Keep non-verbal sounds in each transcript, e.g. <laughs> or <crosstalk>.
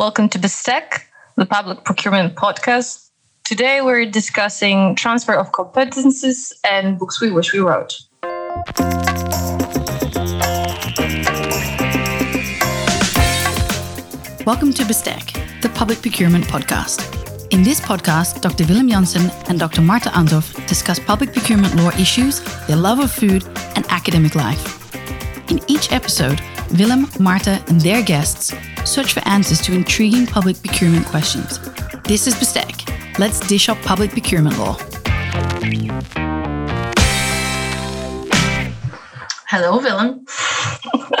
Welcome to BESTEC, the Public Procurement Podcast. Today we're discussing transfer of competences and books we wish we wrote. Welcome to BESTEC, the Public Procurement Podcast. In this podcast, Dr. Willem Janssen and Dr. Marta Andhov discuss public procurement law issues, their love of food, and academic life. In each episode, Willem, Marta, and their guests search for answers to intriguing public procurement questions. This is BESTEC. Let's dish up public procurement law. Hello, Willem. <laughs>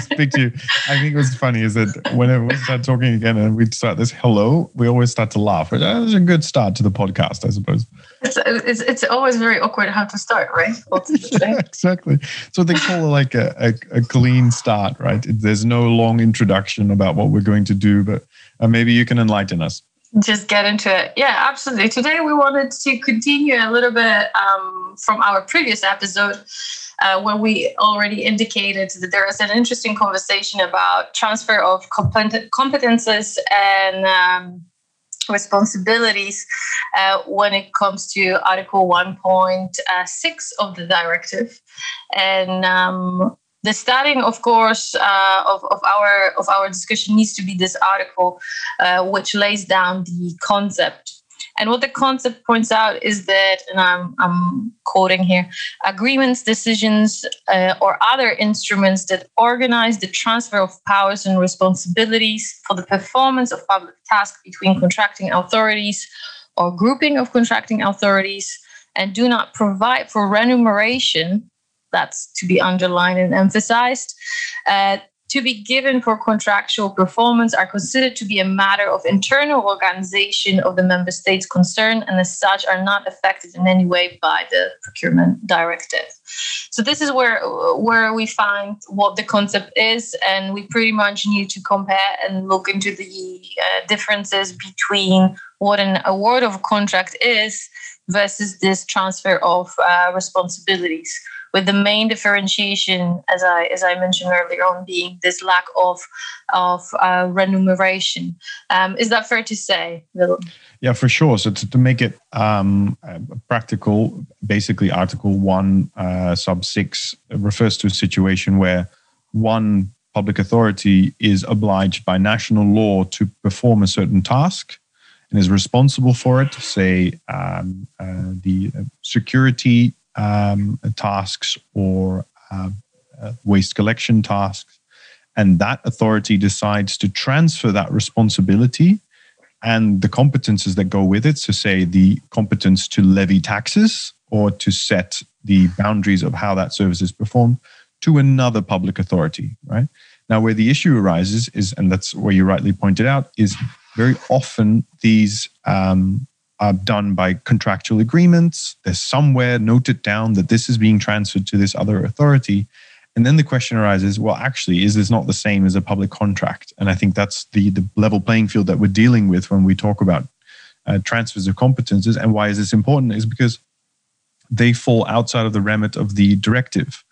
speak to you. I think what's funny is that whenever we start talking again and we start this hello, we always start to laugh. Which is a good start to the podcast, I suppose. It's, it's, it's always very awkward how to start, right? <laughs> exactly. So they call it like a, a, a, clean start, right? There's no long introduction about what we're going to do, but uh, maybe you can enlighten us just get into it. Yeah, absolutely. Today we wanted to continue a little bit um, from our previous episode uh, when we already indicated that there is an interesting conversation about transfer of competences and um, responsibilities uh, when it comes to Article 1.6 of the directive. And um, the starting, of course, uh, of, of our of our discussion needs to be this article, uh, which lays down the concept. And what the concept points out is that, and I'm, I'm quoting here agreements, decisions, uh, or other instruments that organize the transfer of powers and responsibilities for the performance of public tasks between contracting authorities or grouping of contracting authorities and do not provide for remuneration that's to be underlined and emphasized. Uh, to be given for contractual performance are considered to be a matter of internal organization of the member states concerned and as such are not affected in any way by the procurement directive. So this is where where we find what the concept is and we pretty much need to compare and look into the uh, differences between what an award of contract is versus this transfer of uh, responsibilities with the main differentiation, as I as I mentioned earlier on, being this lack of of uh, remuneration. Um, is that fair to say? Yeah, for sure. So to, to make it um, practical, basically Article One, uh, Sub Six refers to a situation where one public authority is obliged by national law to perform a certain task and is responsible for it, say um, uh, the security um, tasks or uh, uh, waste collection tasks. And that authority decides to transfer that responsibility and the competences that go with it. So, say the competence to levy taxes or to set the boundaries of how that service is performed to another public authority, right? Now, where the issue arises is, and that's where you rightly pointed out, is very often these um, are done by contractual agreements. There's somewhere noted down that this is being transferred to this other authority. And then the question arises well, actually, is this not the same as a public contract? And I think that's the, the level playing field that we're dealing with when we talk about uh, transfers of competences. And why is this important? Is because they fall outside of the remit of the directive,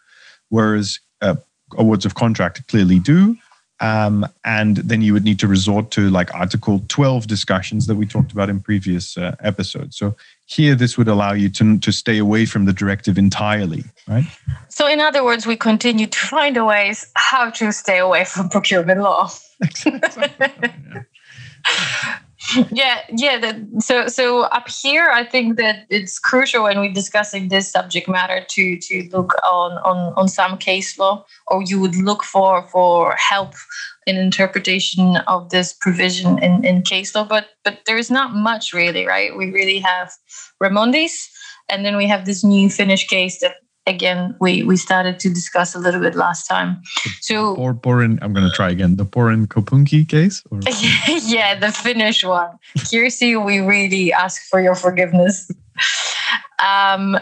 whereas uh, awards of contract clearly do. Um, and then you would need to resort to like Article 12 discussions that we talked about in previous uh, episodes. So here, this would allow you to, to stay away from the directive entirely, right? So, in other words, we continue to find ways how to stay away from procurement law. Exactly. <laughs> yeah yeah yeah the, so so up here i think that it's crucial when we're discussing this subject matter to to look on on on some case law or you would look for for help in interpretation of this provision in in case law but but there's not much really right? We really have remondis and then we have this new finnish case that again we we started to discuss a little bit last time. So or Porin, I'm going to try again. The porin kaupunki case. Or? <laughs> yeah, the Finnish one. Kirsi, we really ask for your forgiveness. Um,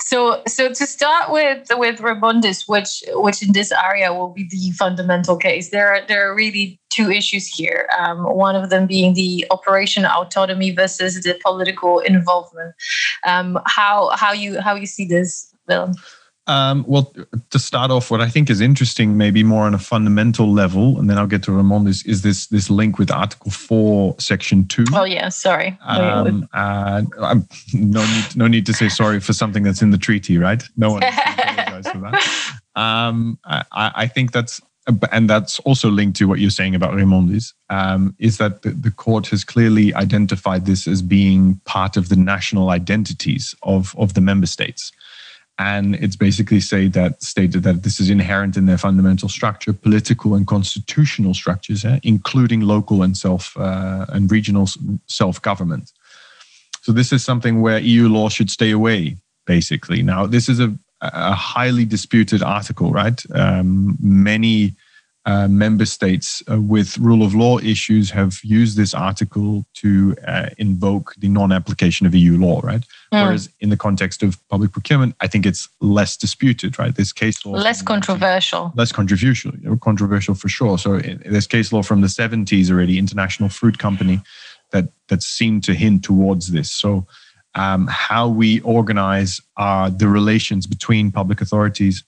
so so to start with with Remondis, which which in this area will be the fundamental case. There are there are really two issues here. Um, one of them being the operational autonomy versus the political involvement. Um, how how you how you see this, Willem? Um, well, to start off, what I think is interesting, maybe more on a fundamental level, and then I'll get to Ramon, is, is this this link with Article Four, Section Two. Oh yeah, sorry. Um, uh, no need, no need to say sorry for something that's in the treaty, right? No one apologize for that. <laughs> Um, I, I think that's and that's also linked to what you're saying about Remondis, um, is that the, the, court has clearly identified this as being part of the national identities of, of the member states and it's basically say that stated that this is inherent in their fundamental structure, political and constitutional structures, eh, including local and self uh, and regional self government. So this is something where EU law should stay away. Basically, now this is a, a highly disputed article, right? Um, many uh, member states uh, with rule of law issues have used this article to uh, invoke the non application of EU law, right? Mm. Whereas in the context of public procurement, I think it's less disputed, right? There's case law. Less controversial. Less controversial, controversial for sure. So there's case law from the 70s already, International Fruit Company, that, that seemed to hint towards this. So um, how we organize uh, the relations between public authorities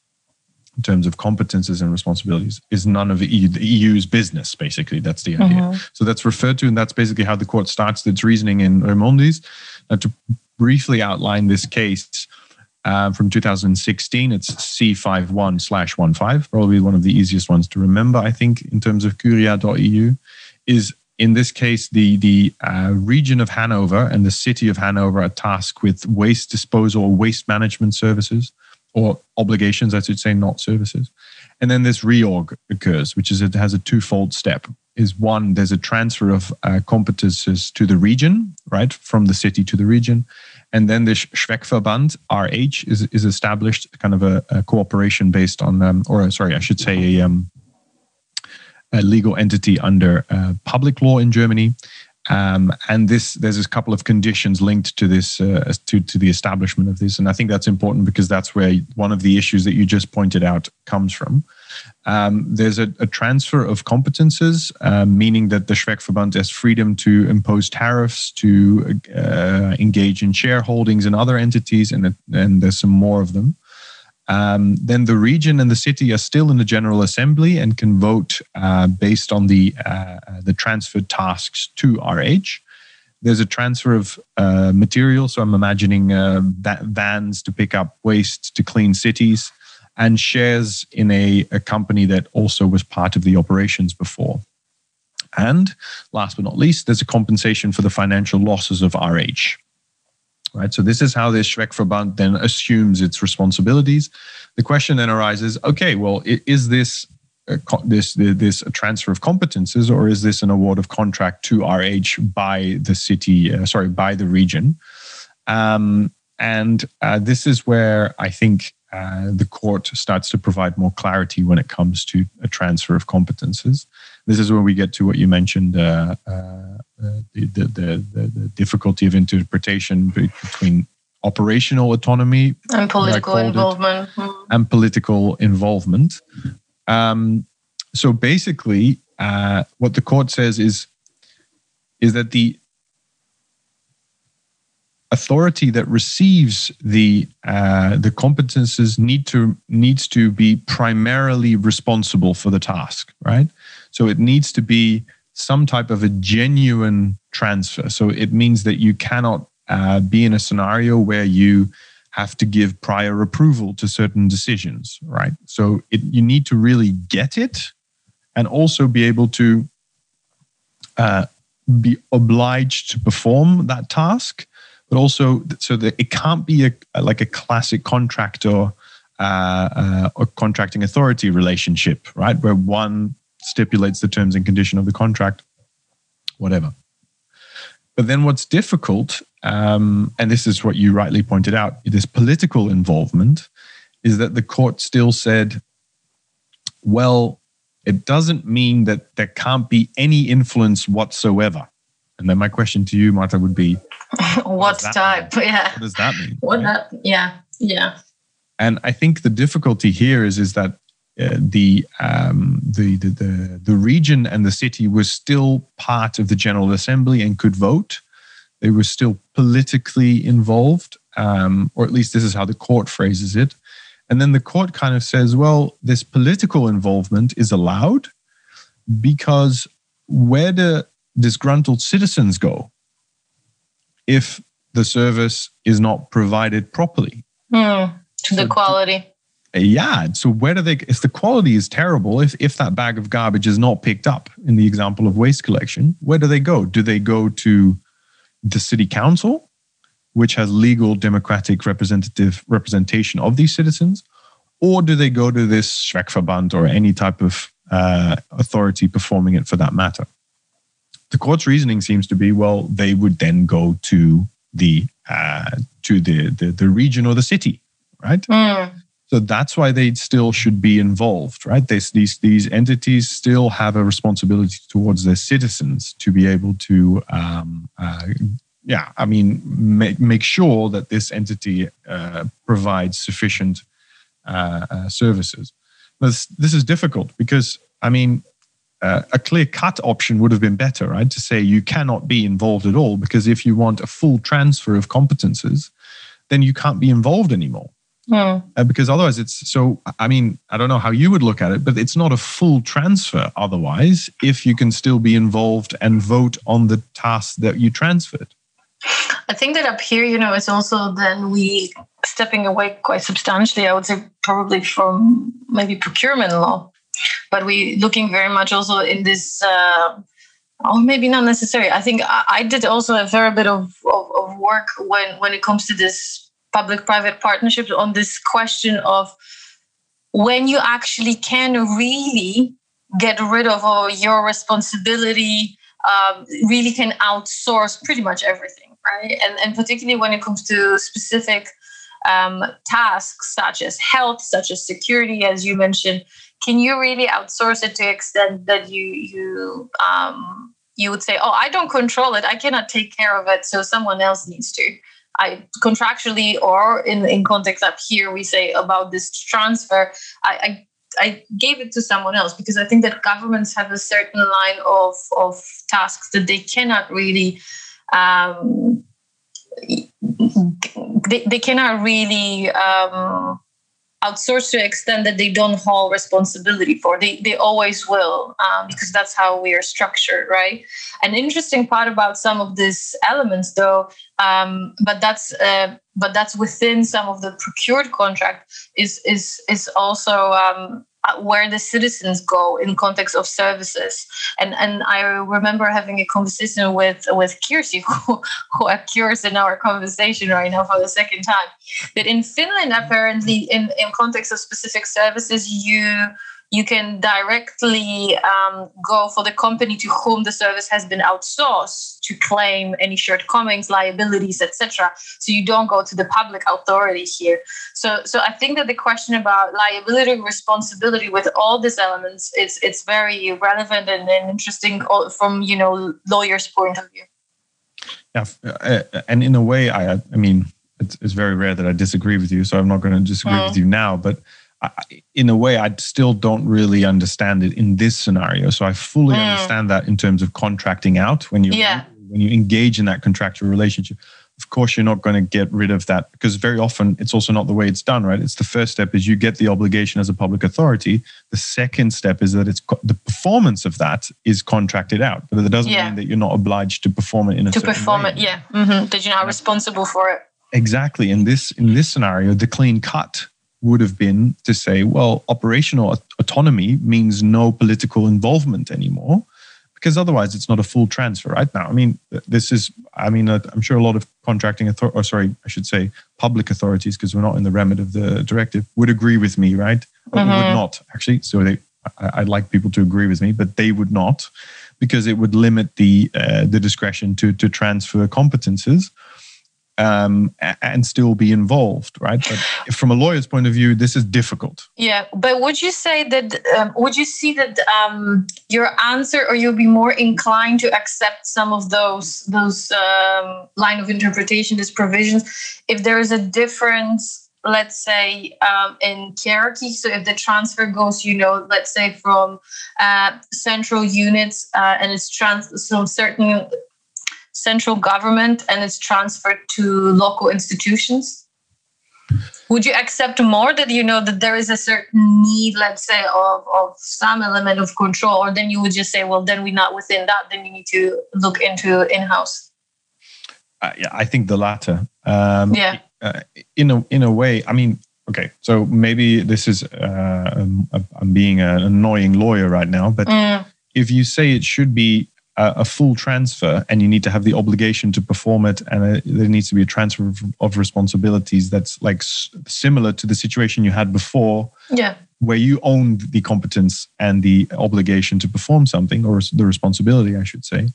in terms of competences and responsibilities is none of the, EU, the EU's business, basically. That's the idea. Mm-hmm. So that's referred to, and that's basically how the court starts its reasoning in Remondis. Now, to briefly outline this case uh, from 2016, it's C51 slash 15, probably one of the easiest ones to remember, I think, in terms of curia.eu, is in this case, the, the uh, region of Hanover and the city of Hanover are tasked with waste disposal or waste management services or obligations, I should say, not services. And then this reorg occurs, which is it has a twofold step. Is one, there's a transfer of uh, competences to the region, right, from the city to the region, and then this Zweckverband RH is is established, kind of a, a cooperation based on, um, or sorry, I should say a, um, a legal entity under uh, public law in Germany, um, and this, there's a couple of conditions linked to this, uh, to, to the establishment of this. And I think that's important because that's where one of the issues that you just pointed out comes from. Um, there's a, a, transfer of competences, uh, meaning that the Zweckverband has freedom to impose tariffs, to uh, engage in shareholdings and other entities, and, and there's some more of them. Um, then the region and the city are still in the General Assembly and can vote uh, based on the uh, the transferred tasks to RH. There's a transfer of uh, material, so I'm imagining uh, vans to pick up waste to clean cities, and shares in a, a company that also was part of the operations before. And last but not least, there's a compensation for the financial losses of RH right? So this is how this Zweckverband then assumes its responsibilities. The question then arises: Okay, well, is this a, this this a transfer of competences, or is this an award of contract to RH by the city? Uh, sorry, by the region. Um, and uh, this is where I think uh, the court starts to provide more clarity when it comes to a transfer of competences. This is where we get to what you mentioned uh, uh, the, the, the, the, difficulty of interpretation between operational autonomy and political involvement it, hmm. and political involvement. Um, so basically, uh, what the court says is is that the authority that receives the uh, the competences need to needs to be primarily responsible for the task, right? So it needs to be some type of a genuine transfer. So it means that you cannot uh, be in a scenario where you have to give prior approval to certain decisions, right? So it, you need to really get it and also be able to uh, be obliged to perform that task, but also so that it can't be a, like a classic contractor uh, uh, or contracting authority relationship, right? Where one stipulates the terms and condition of the contract, whatever. But then what's difficult, um, and this is what you rightly pointed out, this political involvement, is that the court still said, well, it doesn't mean that there can't be any influence whatsoever. And then my question to you, Marta, would be <laughs> what, what type? Mean? Yeah. What does that mean? What right? that, yeah, yeah. And I think the difficulty here is, is that uh, the, um, the, the, the, the region and the city was still part of the General Assembly and could vote. They were still politically involved, um, or at least this is how the court phrases it. And then the court kind of says, well, this political involvement is allowed because where do disgruntled citizens go if the service is not provided properly? Mm, to so the quality. Yeah. So where do they if the quality is terrible, if if that bag of garbage is not picked up in the example of waste collection, where do they go? Do they go to the city council? which has legal democratic representative representation of these citizens, or do they go to this Zweckverband or any type of uh, authority performing it for that matter? The court's reasoning seems to be well, they would then go to the uh, to the, the, the region or the city, right? Mm. So that's why they still should be involved, right? This, these these entities still have a responsibility towards their citizens to be able to um, uh, yeah, I mean, make, make sure that this entity uh, provides sufficient uh, uh, services. This, this is difficult because, I mean, uh, a clear cut option would have been better, right? To say you cannot be involved at all because if you want a full transfer of competences, then you can't be involved anymore. Mm. Uh, because otherwise, it's so. I mean, I don't know how you would look at it, but it's not a full transfer otherwise if you can still be involved and vote on the task that you transferred. I think that up here, you know, it's also then we stepping away quite substantially. I would say probably from maybe procurement law, but we looking very much also in this. Uh, or maybe not necessary. I think I, I did also a fair bit of, of, of work when when it comes to this public-private partnerships on this question of when you actually can really get rid of your responsibility um, really can outsource pretty much everything right? And, and particularly when it comes to specific um, tasks such as health, such as security, as you mentioned, can you really outsource it to the extent that you you um, you would say, oh, I don't control it, I cannot take care of it, so someone else needs to. I contractually or in in context up here we say about this transfer, I, I I gave it to someone else because I think that governments have a certain line of, of tasks that they cannot really um, they, they cannot really um, outsource to the extent that they don't hold responsibility for. They, they always will um, because that's how we are structured, right? An interesting part about some of these elements, though, um, but that's uh, but that's within some of the procured contract is is is also um, Uh, where the citizens go in context of services. And and I remember having a conversation with with Kirsi, <laughs> who, who occurs in our conversation right now for the second time. that in Finland, apparently, in, in context of specific services, you you can directly um, go for the company to whom the service has been outsourced to claim any shortcomings, liabilities, etc. So you don't go to the public authority here. So, so I think that the question about liability, responsibility, with all these elements, it's it's very relevant and, and interesting from you know lawyers' point of view. Yeah, uh, and in a way, I I mean, it's, it's very rare that I disagree with you, so I'm not going to disagree mm. with you now, but I, in a way, I still don't really understand it in this scenario. So I fully mm. understand that in terms of contracting out when you yeah. when you engage in that contractual relationship. Of course, you're not going to get rid of that because very often it's also not the way it's done, right? It's the first step is you get the obligation as a public authority. The second step is that it's the performance of that is contracted out, but that doesn't yeah. mean that you're not obliged to perform it in a to perform way. it. Yeah, mm-hmm. that you're not responsible for it. Exactly. In this in this scenario, the clean cut would have been to say, well, operational autonomy means no political involvement anymore, because otherwise it's not a full transfer, right? Now, I mean, this is, I mean, uh, I'm sure a lot of contracting authority, or sorry, I should say public authorities, because we're not in the remit of the directive, would agree with me, right? Mm-hmm. would not actually. So they, I, would like people to agree with me, but they would not, because it would limit the uh, the discretion to to transfer competences um, and still be involved, right? But from a lawyer's point of view, this is difficult. Yeah, but would you say that? Um, would you see that um, your answer, or you'll be more inclined to accept some of those those um, line of interpretation, these provisions, if there is a difference? Let's say um, in hierarchy. So if the transfer goes, you know, let's say from uh, central units uh, and it's trans from certain central government and it's transferred to local institutions? would you accept more that you know that there is a certain need let's say of, of some element of control or then you would just say well then we're not within that then you need to look into in-house uh, yeah i think the latter um, yeah uh, in a in a way i mean okay so maybe this is uh, um, i'm being an annoying lawyer right now but mm. if you say it should be a, full transfer and you need to have the obligation to perform it and a, there needs to be a transfer of, of responsibilities that's like s- similar to the situation you had before yeah. where you owned the competence and the obligation to perform something or the responsibility i should say.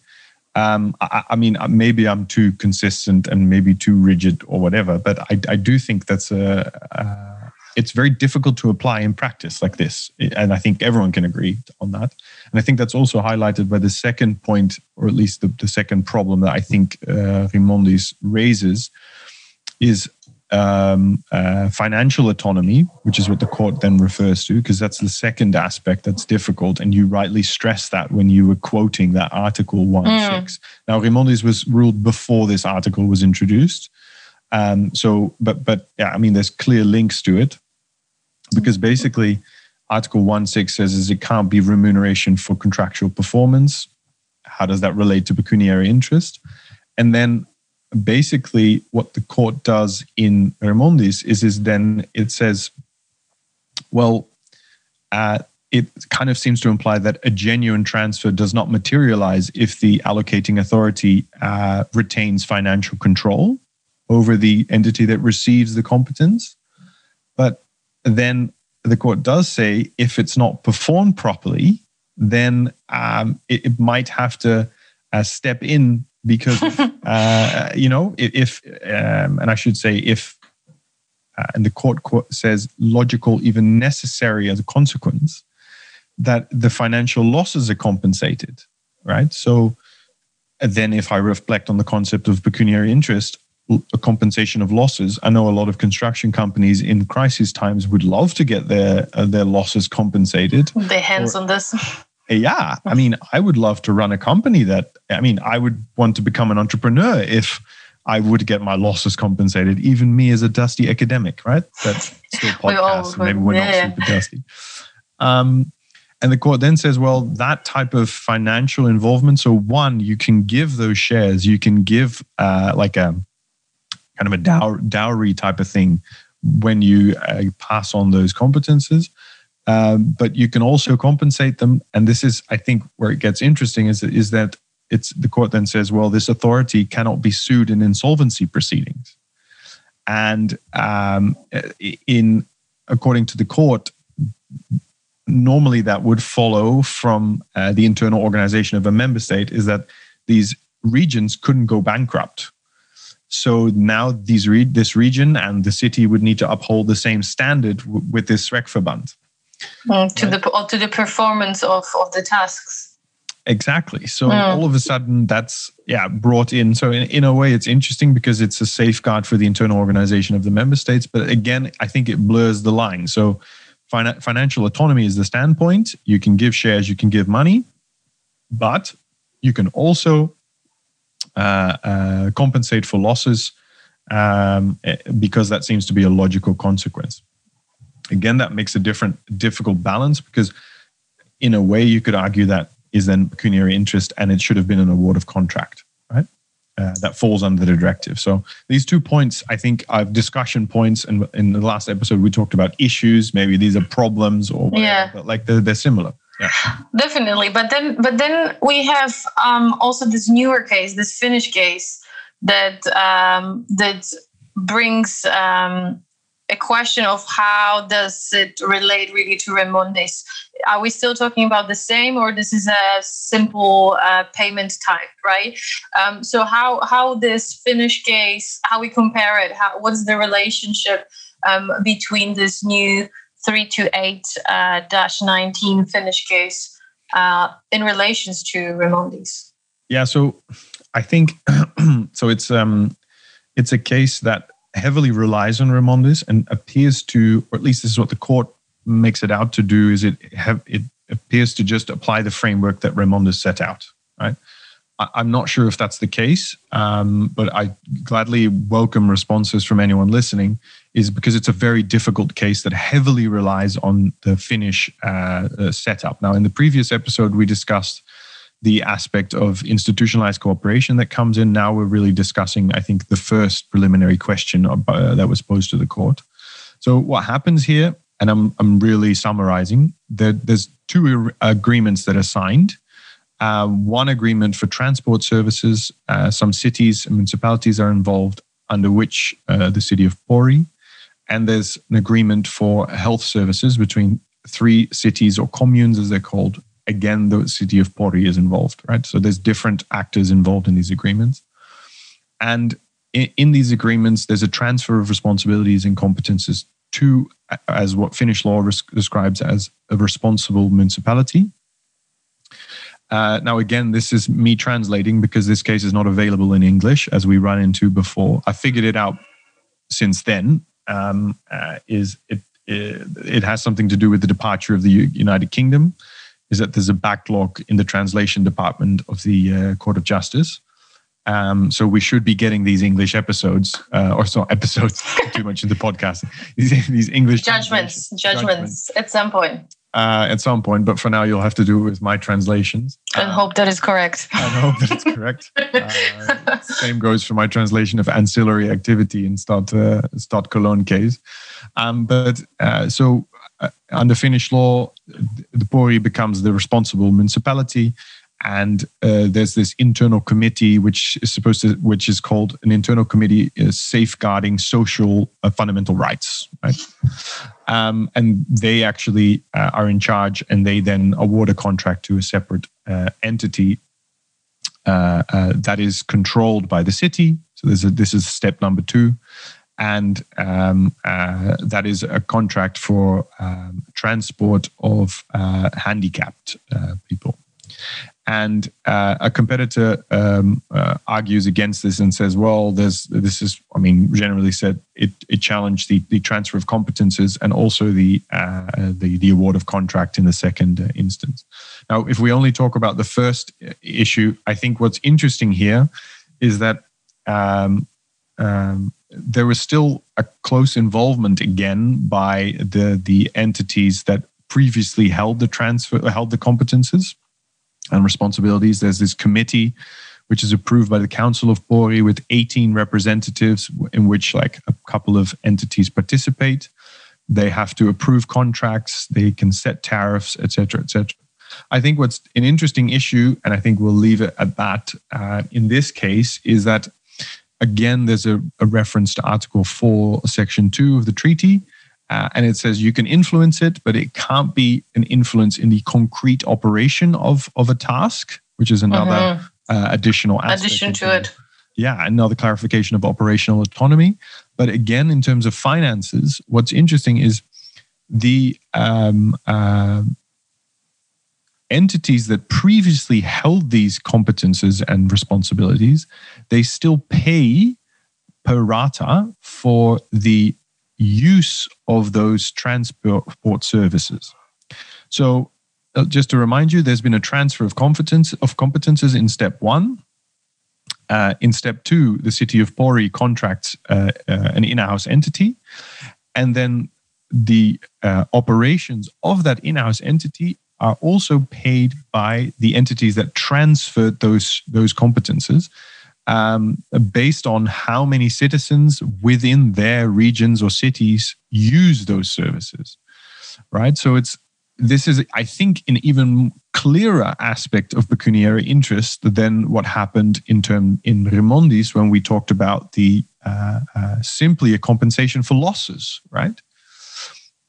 Um, I, I, mean maybe i'm too consistent and maybe too rigid or whatever but i, I do think that's a, a it's very difficult to apply in practice like this. And I think everyone can agree on that. And I think that's also highlighted by the second point, or at least the, the second problem that I think uh, Remondis raises is um, uh, financial autonomy, which is what the court then refers to, because that's the second aspect that's difficult. And you rightly stress that when you were quoting that Article 1 mm. 6. Now, Remondis was ruled before this article was introduced. Um, so, but, but yeah, I mean, there's clear links to it because basically article 1.6 says is it can't be remuneration for contractual performance? How does that relate to pecuniary interest? And then basically what the court does in remondis is is then it says well uh, it kind of seems to imply that a genuine transfer does not materialize if the allocating authority uh, retains financial control over the entity that receives the competence. But then the court does say if it's not performed properly, then um, it, it, might have to uh, step in because, <laughs> uh, you know, if, um, and I should say, if, uh, and the court, court says logical, even necessary as a consequence, that the financial losses are compensated, right? So then if I reflect on the concept of pecuniary interest, a compensation of losses. I know a lot of construction companies in crisis times would love to get their uh, their losses compensated. Their hands or, on this. <laughs> Yeah, I mean, I would love to run a company that. I mean, I would want to become an entrepreneur if I would get my losses compensated. Even me as a dusty academic, right? That's still <laughs> podcast. maybe we're yeah. not super dusty. Um, and the court then says, well, that type of financial involvement. So, one, you can give those shares, you can give uh, like a kind of a dow- dowry type of thing when you uh, pass on those competences. Um, but you can also compensate them. And this is, I think, where it gets interesting is, is that it's the court then says, well, this authority cannot be sued in insolvency proceedings. And um, in according to the court, normally that would follow from uh, the internal organization of a member state is that these regions couldn't go bankrupt so now these re- this region and the city would need to uphold the same standard w- with this Zweckverband. Mm, to right? the to the performance of, of the tasks. Exactly. So mm. all of a sudden that's yeah brought in. So in, in a way it's interesting because it's a safeguard for the internal organization of the member states. But again, I think it blurs the line. So fin- financial autonomy is the standpoint. You can give shares, you can give money, but you can also compensate for losses um, eh, because that seems to be a logical consequence. Again, that makes a different, difficult balance because, in a way, you could argue that is then pecuniary interest and it should have been an award of contract, right? Uh, that falls under the directive. So these two points, I think, are discussion points. And in the last episode, we talked about issues. Maybe these are problems or whatever, yeah. but like they're, they're similar yeah. definitely but then but then we have um, also this newer case this finnish case that um, that brings um, a question of how does it relate really to Remondis? Are we still talking about the same, or this is a simple uh, payment type, right? Um, so how how this Finnish case, how we compare it, how, what's the relationship um, between this new 328-19 uh, Finnish case uh, in relations to Remondis? Yeah, so I think <clears throat> so. It's um, it's a case that heavily relies on Remondis and appears to, or at least this is what the court makes it out to do, is it have it appears to just apply the framework that Remondis set out, right? I, am not sure if that's the case, um, but I gladly welcome responses from anyone listening. Is because it's a very difficult case that heavily relies on the Finnish uh, uh, setup. Now, in the previous episode, we discussed the aspect of institutionalized cooperation that comes in. Now we're really discussing, I think, the first preliminary question uh, that was posed to the court. So what happens here, and I'm I'm really summarizing. That there's two agreements that are signed uh, one agreement for transport services. Uh, some cities and municipalities are involved, under which uh, the city of Pori. And there's an agreement for health services between three cities or communes, as they're called. Again, the city of Pori is involved, right? So there's different actors involved in these agreements. And in, in these agreements, there's a transfer of responsibilities and competences to, as what Finnish law res- describes as a responsible municipality uh, now, again, this is me translating because this case is not available in English as we run into before. I figured it out since then. Um, uh, is it, it, it has something to do with the departure of the United Kingdom? Is that there's a backlog in the translation department of the uh, Court of Justice? Um, so we should be getting these English episodes, uh, or so <laughs> episodes too much in the podcast. These, these English judgments, judgments, judgments at some point uh, at some point, but for now you'll have to do it with my translations. And uh, hope that is correct. <laughs> I hope that it's correct. <laughs> uh, same goes for my translation of ancillary activity in Stad, uh, Stad Cologne case. Um, but uh, so uh, under Finnish law, the Pori becomes the responsible municipality and uh, there's this internal committee which is supposed to which is called an internal committee is safeguarding social uh, fundamental rights right? Um, and they actually uh, are in charge and they then award a contract to a separate uh, entity uh, uh, that is controlled by the city. So this is this is step number two. And um, that is a contract for um, transport of handicapped people and uh, a competitor um, uh, argues against this and says, "Well, there's this is, I mean, generally said it, it challenged the, the transfer of competences and also the uh, the the award of contract in the second uh, instance." Now, if we only talk about the first issue, I think what's interesting here is that um, um, there was still a close involvement again by the the entities that previously held the transfer held the competences and responsibilities. There's this committee which is approved by the Council of Pori with 18 representatives, in which like a couple of entities participate. They have to approve contracts, they can set tariffs, etc., etc. I think what's an interesting issue, and I think we'll leave it at that uh, in this case, is that again, there's a, a reference to Article 4, Section 2 of the treaty, uh, and it says you can influence it, but it can't be an influence in the concrete operation of, of a task, which is another mm-hmm. uh, additional addition to it. Yeah, another clarification of operational autonomy. But again, in terms of finances, what's interesting is the um, uh, entities that previously held these competences and responsibilities, they still pay per rata for the use of those transport services. So, uh, just to remind you, there's been a transfer of competence of competences in step one. Uh, in step two, the city of Pori contracts uh, uh an in-house entity, and then the uh, operations of that in-house entity are also paid by the entities that transferred those those competences um, based on how many citizens within their regions or cities use those services, right? So it's this is, I think, an even clearer aspect of pecuniary interest than what happened in term in Remondis when we talked about the uh, uh, simply a compensation for losses, right?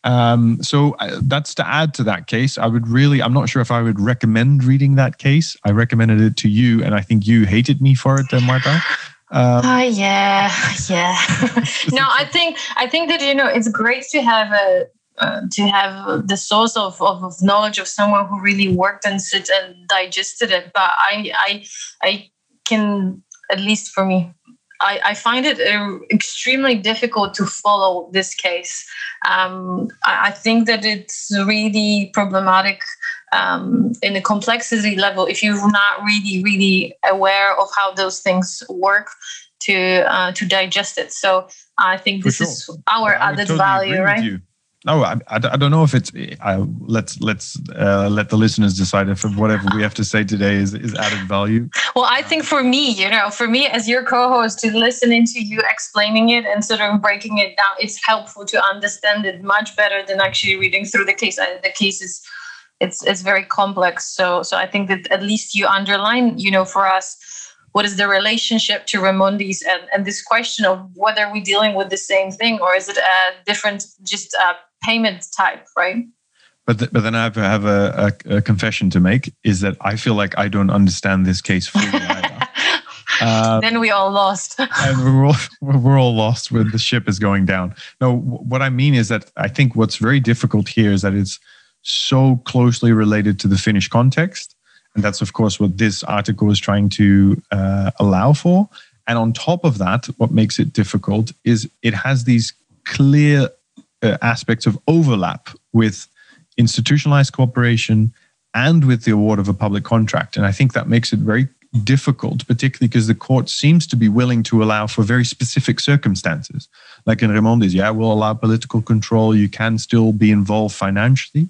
Um, so uh, that's to add to that case. I would really, I'm not sure if I would recommend reading that case. I recommended it to you, and I think you hated me for it, uh, Marta. Um, uh, yeah, yeah. <laughs> no, I think I think that you know it's great to have a uh, to have the source of, of, of, knowledge of someone who really worked and sit and digested it. But I I I can at least for me I, I, find it uh, extremely difficult to follow this case. Um, I, I, think that it's really problematic um, in the complexity level if you're not really really aware of how those things work to uh, to digest it so i think this sure. is our added totally value right no, I, I, don't know if it's. Uh, let's let's uh, let the listeners decide if whatever we have to say today is, is added value. Well, I think for me, you know, for me as your co-host, to listen into you explaining it and sort of breaking it down, it's helpful to understand it much better than actually reading through the case. The case is it's it's very complex. So so I think that at least you underline, you know, for us what is the relationship to Remondis and, and this question of whether we're dealing with the same thing or is it a different just a payment type, right? But, th- but then I have, have a, a, a, confession to make is that I feel like I don't understand this case fully <laughs> either. Uh, <laughs> then we all lost. <laughs> and we're all, we're all lost when the ship is going down. No, what I mean is that I think what's very difficult here is that it's so closely related to the Finnish context and that's, of course, what this article is trying to uh, allow for. And on top of that, what makes it difficult is it has these clear uh, aspects of overlap with institutionalized cooperation and with the award of a public contract. And I think that makes it very difficult, particularly because the court seems to be willing to allow for very specific circumstances. Like in Remondis, yeah, we'll allow political control. You can still be involved financially.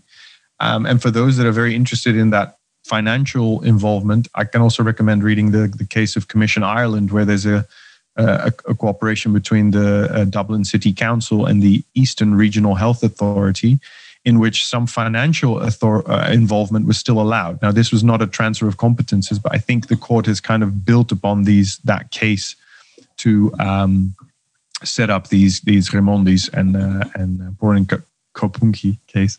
Um, and for those that are very interested in that financial involvement, I can also recommend reading the, the case of Commission Ireland, where there's a, a, a cooperation between the uh, Dublin City Council and the Eastern Regional Health Authority, in which some financial author- uh, involvement was still allowed. Now, this was not a transfer of competences, but I think the court has kind of built upon these that case to um, set up these these Remondis and uh, and uh, Kaupunki case.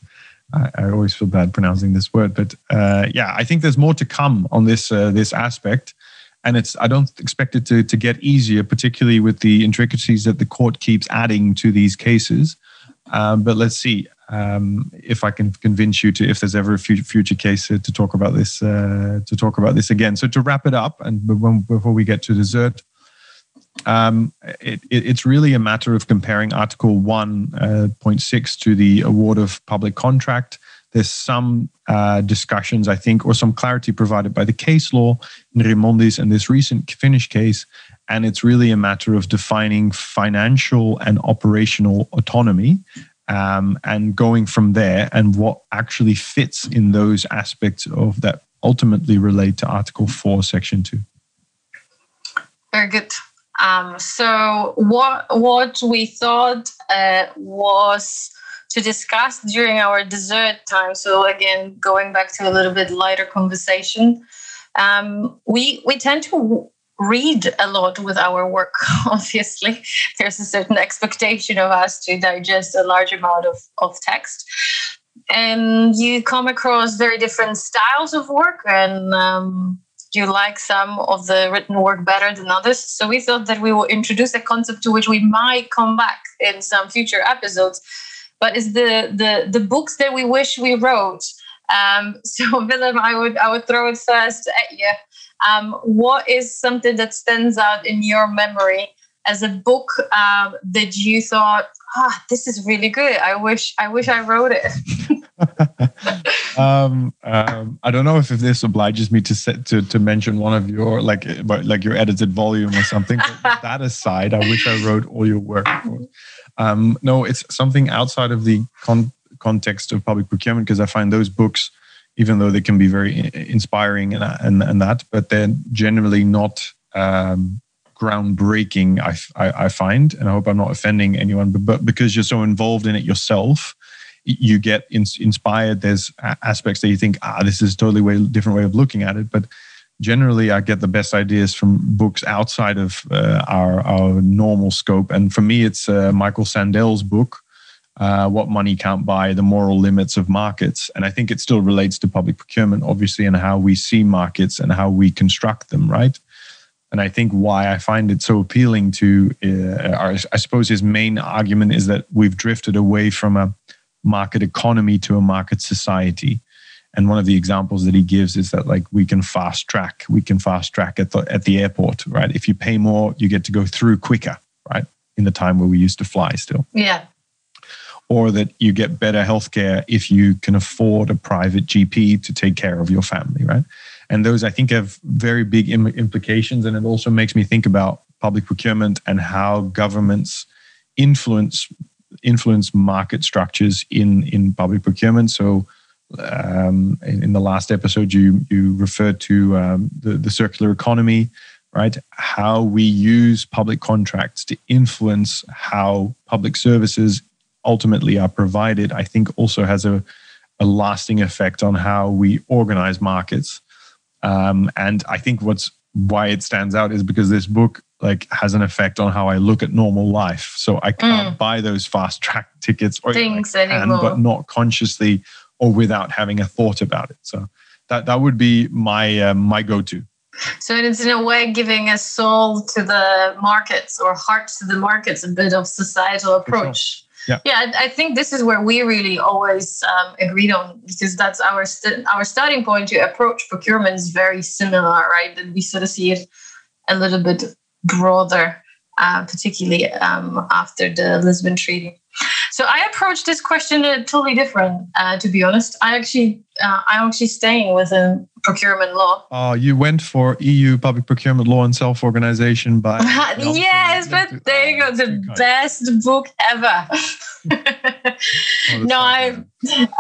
I, I, always feel bad pronouncing this word, but uh, yeah, I think there's more to come on this uh, this aspect, and it's I don't expect it to to get easier, particularly with the intricacies that the court keeps adding to these cases. Um, but let's see um, if I can convince you to if there's ever a future, future case to talk about this uh, to talk about this again. So to wrap it up, and before we get to dessert, um, it, it, it's really a matter of comparing Article 1.6 uh, to the award of public contract. There's some uh, discussions, I think, or some clarity provided by the case law in Remondis and this recent Finnish case. And it's really a matter of defining financial and operational autonomy um, and going from there and what actually fits in those aspects of that ultimately relate to Article 4, Section 2. Very good. Um, so what what we thought uh, was to discuss during our dessert time. So again, going back to a little bit lighter conversation, um, we we tend to read a lot with our work. <laughs> Obviously, there's a certain expectation of us to digest a large amount of of text. And you come across very different styles of work, and um, you like some of the written work better than others. So we thought that we will introduce a concept to which we might come back in some future episodes, but is the the the books that we wish we wrote. Um, <laughs> so Willem, I would I would throw it first at you. Um, what is something that stands out in your memory as a book um, that you thought, ah, this is really good. I wish I wish I wrote it. <laughs> um, um, I don't know if, if this obliges me to set, to to mention one of your like like your edited volume or something. But <laughs> that aside, I wish I wrote all your work. Um, no, it's something outside of the con- context of public procurement because I find those books, even though they can be very inspiring and and, and that, but they're generally not. Um, groundbreaking I, I, I, find and i hope i'm not offending anyone but, but because you're so involved in it yourself you get in, inspired. There's aspects that you think, ah, this is totally way different way of looking at it. But generally, I get the best ideas from books outside of uh, our our normal scope. And for me, it's uh, Michael Sandel's book, uh, "What Money Can't Buy: The Moral Limits of Markets." And I think it still relates to public procurement, obviously, and how we see markets and how we construct them, right? And I think why I find it so appealing to, uh, our, I suppose, his main argument is that we've drifted away from a market economy to a market society. And one of the examples that he gives is that like we can fast track, we can fast track at the at the airport, right? If you pay more, you get to go through quicker, right? In the time where we used to fly still. Yeah. or that you get better healthcare if you can afford a private GP to take care of your family, right? And those, I think, have very big Im- implications. And it also makes me think about public procurement and how governments influence influence market structures in in public procurement. So, um, in, in, the last episode, you you referred to um, the the circular economy, right? How we use public contracts to influence how public services ultimately are provided. I think also has a a lasting effect on how we organize markets. Um, and I think what's why it stands out is because this book like has an effect on how I look at normal life. So I can't mm. buy those fast track tickets or things can, anymore, but not consciously or without having a thought about it. So that that would be my uh, my go to. So it's in a way giving a soul to the markets or heart to the markets, a bit of societal approach. Yeah. yeah, I think this is where we really always um, agreed on because that's our st- our starting point to approach procurement is very similar, right? That we sort of see it a little bit broader, uh, particularly um, after the Lisbon Treaty. So I approached this question totally different. Uh, to be honest, I actually uh, I'm actually staying within procurement law. Oh, you went for EU public procurement law and self organization by. <laughs> yes, but there you go, the best book ever. <laughs> oh, no, I,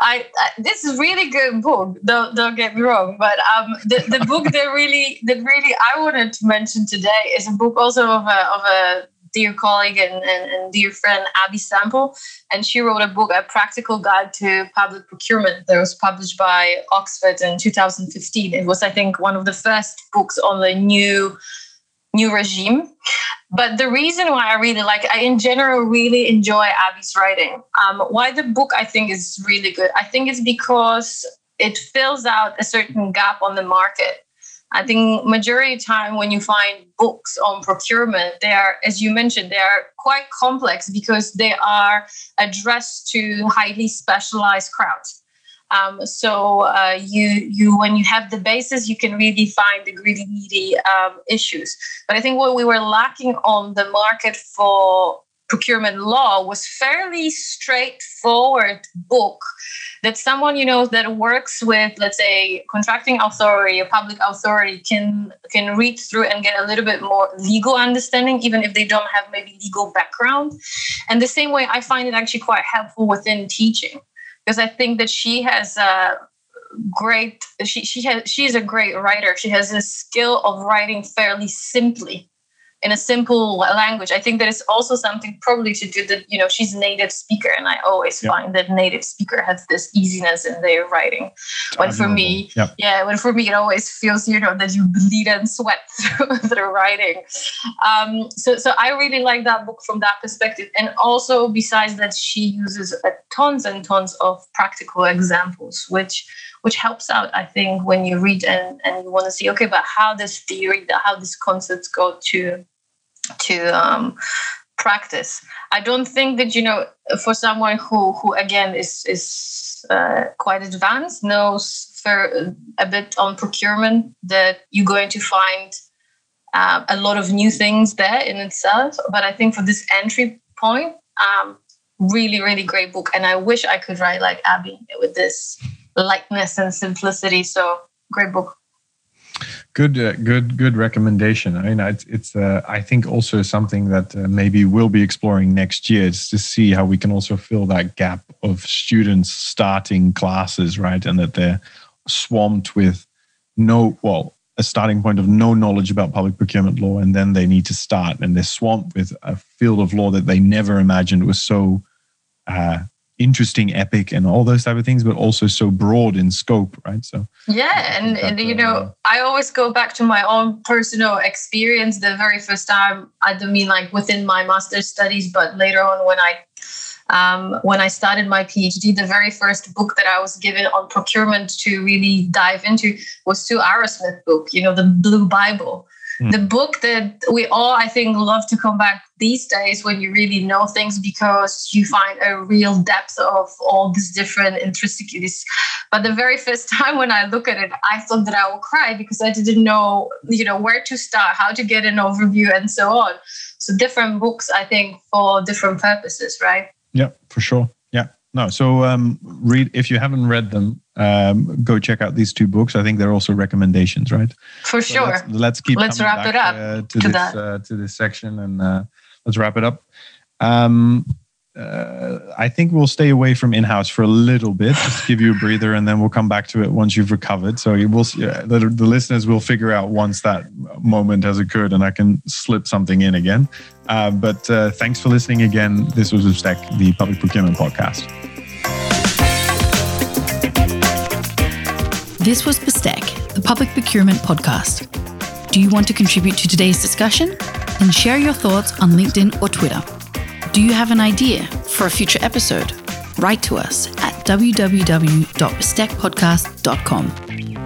I, I, this is really good book. Don't don't get me wrong, but um, the, the book that really that really I wanted to mention today is a book also of a of a dear colleague and, and, and, dear friend Abby Semple, and she wrote a book, A Practical Guide to Public Procurement, that was published by Oxford in 2015. It was, I think, one of the first books on the new new regime. But the reason why I really like I in general really enjoy Abby's writing. Um, why the book I think is really good. I think it's because it fills out a certain gap on the market I think majority of time when you find books on procurement, they are, as you mentioned, they are quite complex because they are addressed to highly specialized crowds. Um, so uh, you you when you have the basis, you can really find the gritty, needy um, issues. But I think what we were lacking on the market for procurement law was fairly straightforward book that someone you know that works with let's say contracting authority a public authority can can read through and get a little bit more legal understanding even if they don't have maybe legal background. And the same way i find it actually quite helpful within teaching because i think that she has a great she she has she is a great writer. She has a skill of writing fairly simply in a simple language. I think that is also something probably to do that, you know, she's a native speaker. And I always yep. find that native speaker has this easiness in their writing. When for me, yep. yeah, when for me, it always feels, you know, that you bleed and sweat <laughs> through, writing. Um, so, so I really like that book from that perspective. And also besides that, she uses uh, tons and tons of practical examples, which which helps out, I think, when you read and, and you want to see, okay, but how this theory, how these concepts go to to um, practice. I don't think that you know for someone who who again is is uh, quite advanced knows for a bit on procurement that you're going to find uh, a lot of new things there in itself. But I think for this entry point, um, really really great book, and I wish I could write like Abby with this lightness and simplicity. So great book. Good, uh, good, good recommendation. I mean, it's, it's uh, I think also something that uh, maybe we'll be exploring next year is to see how we can also fill that gap of students starting classes, right, and that they're swamped with no, well, a starting point of no knowledge about public procurement law, and then they need to start, and they're swamped with a field of law that they never imagined was so uh, interesting epic and all those type of things but also so broad in scope right so yeah and, and you know uh, i always go back to my own personal experience the very first time i don't mean like within my master's studies but later on when i um, when I started my PhD, the very first book that I was given on procurement to really dive into was Sue Arrowsmith book, you know, the Blue Bible. Mm. The book that we all, I think, love to come back these days when you really know things because you find a real depth of all these different intricacies. But the very first <laughs> time when I look at it, I thought that I will cry because I didn't know, you know, where to start, how to get an overview, and so on. So different books, I think, for different purposes, right? Yeah, for sure. No. So um, read if you haven't read them, um, go check out these two books. I think they're also recommendations, right? For So sure. let's, let's keep. Let's wrap it up uh, to, to this that. uh, to this section, and uh, let's wrap it up. Um, uh, I think we'll stay away from in-house for a little bit, just to give you a breather, and then we'll come back to it once you've recovered. So will, yeah, the, the listeners will figure out once that moment has occurred, and I can slip something in again. Uh, but uh, thanks for listening again. This was USTEC, the Public Procurement Podcast. This was BSTEC, the Public Procurement Podcast. Do you want to contribute to today's discussion? Then share your thoughts on LinkedIn or Twitter. Do you have an idea for a future episode? Write to us at www.bstecpodcast.com.